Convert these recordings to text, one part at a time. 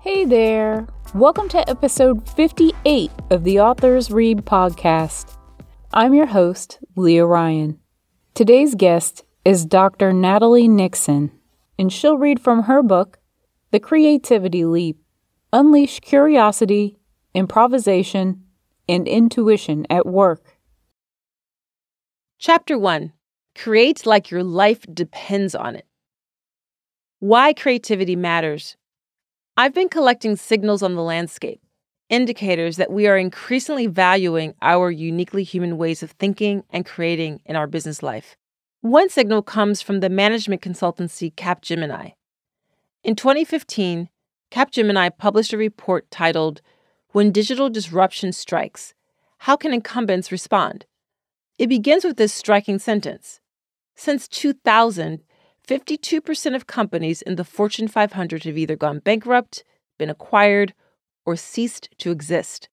Hey there! Welcome to episode 58 of the Authors Read podcast. I'm your host, Leah Ryan. Today's guest is Dr. Natalie Nixon, and she'll read from her book, The Creativity Leap Unleash Curiosity, Improvisation, and Intuition at Work. Chapter 1 Create like your life depends on it. Why creativity matters. I've been collecting signals on the landscape, indicators that we are increasingly valuing our uniquely human ways of thinking and creating in our business life. One signal comes from the management consultancy Capgemini. In 2015, Capgemini published a report titled When Digital Disruption Strikes How Can Incumbents Respond? It begins with this striking sentence Since 2000, 52% of companies in the Fortune 500 have either gone bankrupt, been acquired, or ceased to exist.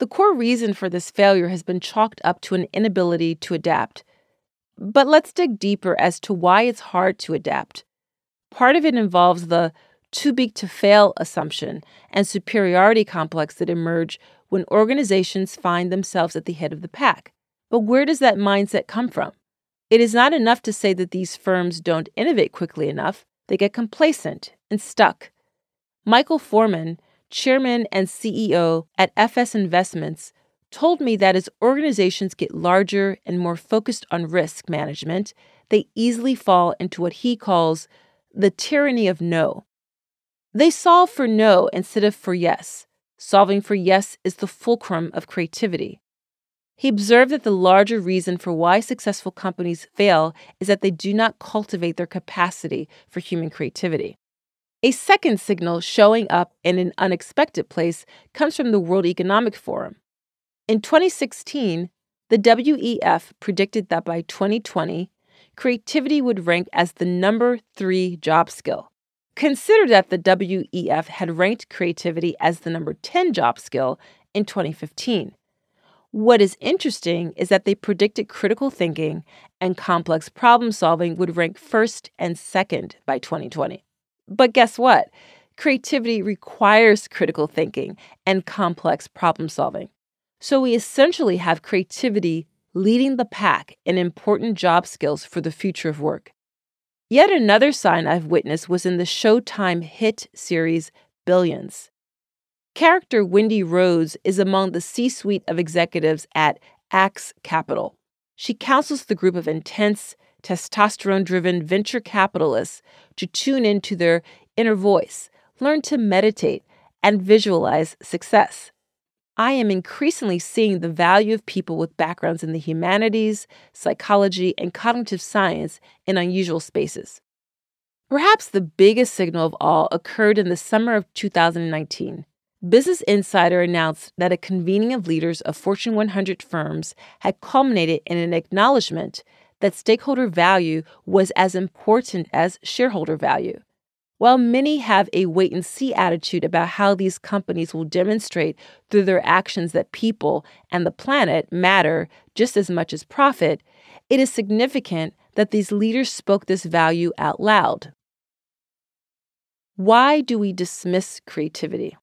The core reason for this failure has been chalked up to an inability to adapt. But let's dig deeper as to why it's hard to adapt. Part of it involves the too big to fail assumption and superiority complex that emerge when organizations find themselves at the head of the pack. But where does that mindset come from? It is not enough to say that these firms don't innovate quickly enough, they get complacent and stuck. Michael Forman, chairman and CEO at FS Investments, told me that as organizations get larger and more focused on risk management, they easily fall into what he calls the tyranny of no. They solve for no instead of for yes. Solving for yes is the fulcrum of creativity. He observed that the larger reason for why successful companies fail is that they do not cultivate their capacity for human creativity. A second signal showing up in an unexpected place comes from the World Economic Forum. In 2016, the WEF predicted that by 2020, creativity would rank as the number three job skill. Consider that the WEF had ranked creativity as the number 10 job skill in 2015. What is interesting is that they predicted critical thinking and complex problem solving would rank first and second by 2020. But guess what? Creativity requires critical thinking and complex problem solving. So we essentially have creativity leading the pack in important job skills for the future of work. Yet another sign I've witnessed was in the Showtime hit series Billions. Character Wendy Rhodes is among the C suite of executives at Axe Capital. She counsels the group of intense, testosterone driven venture capitalists to tune into their inner voice, learn to meditate, and visualize success. I am increasingly seeing the value of people with backgrounds in the humanities, psychology, and cognitive science in unusual spaces. Perhaps the biggest signal of all occurred in the summer of 2019 Business Insider announced that a convening of leaders of Fortune 100 firms had culminated in an acknowledgement that stakeholder value was as important as shareholder value. While many have a wait and see attitude about how these companies will demonstrate through their actions that people and the planet matter just as much as profit, it is significant that these leaders spoke this value out loud. Why do we dismiss creativity?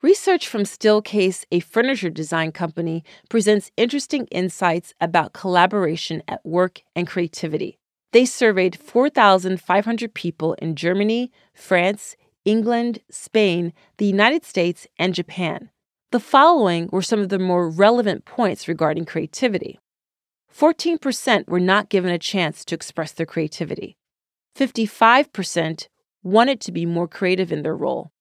Research from Steelcase, a furniture design company, presents interesting insights about collaboration at work and creativity. They surveyed 4,500 people in Germany, France, England, Spain, the United States, and Japan. The following were some of the more relevant points regarding creativity 14% were not given a chance to express their creativity, 55% wanted to be more creative in their role.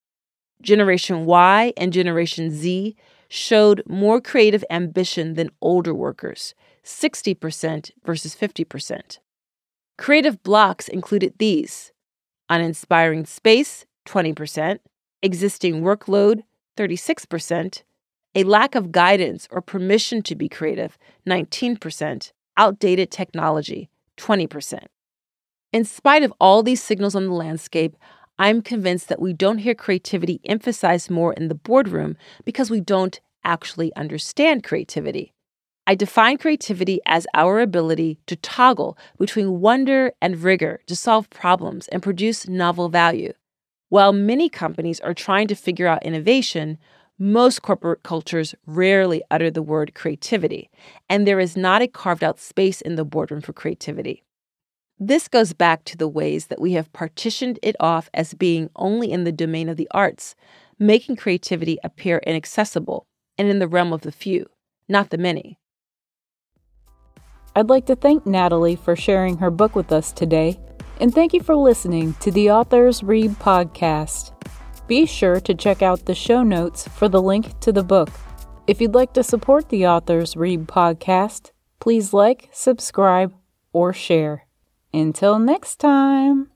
Generation Y and Generation Z showed more creative ambition than older workers, 60% versus 50%. Creative blocks included these uninspiring space, 20%, existing workload, 36%, a lack of guidance or permission to be creative, 19%, outdated technology, 20%. In spite of all these signals on the landscape, I'm convinced that we don't hear creativity emphasized more in the boardroom because we don't actually understand creativity. I define creativity as our ability to toggle between wonder and rigor to solve problems and produce novel value. While many companies are trying to figure out innovation, most corporate cultures rarely utter the word creativity, and there is not a carved out space in the boardroom for creativity. This goes back to the ways that we have partitioned it off as being only in the domain of the arts, making creativity appear inaccessible and in the realm of the few, not the many. I'd like to thank Natalie for sharing her book with us today, and thank you for listening to the Authors Read podcast. Be sure to check out the show notes for the link to the book. If you'd like to support the Authors Read podcast, please like, subscribe, or share. Until next time.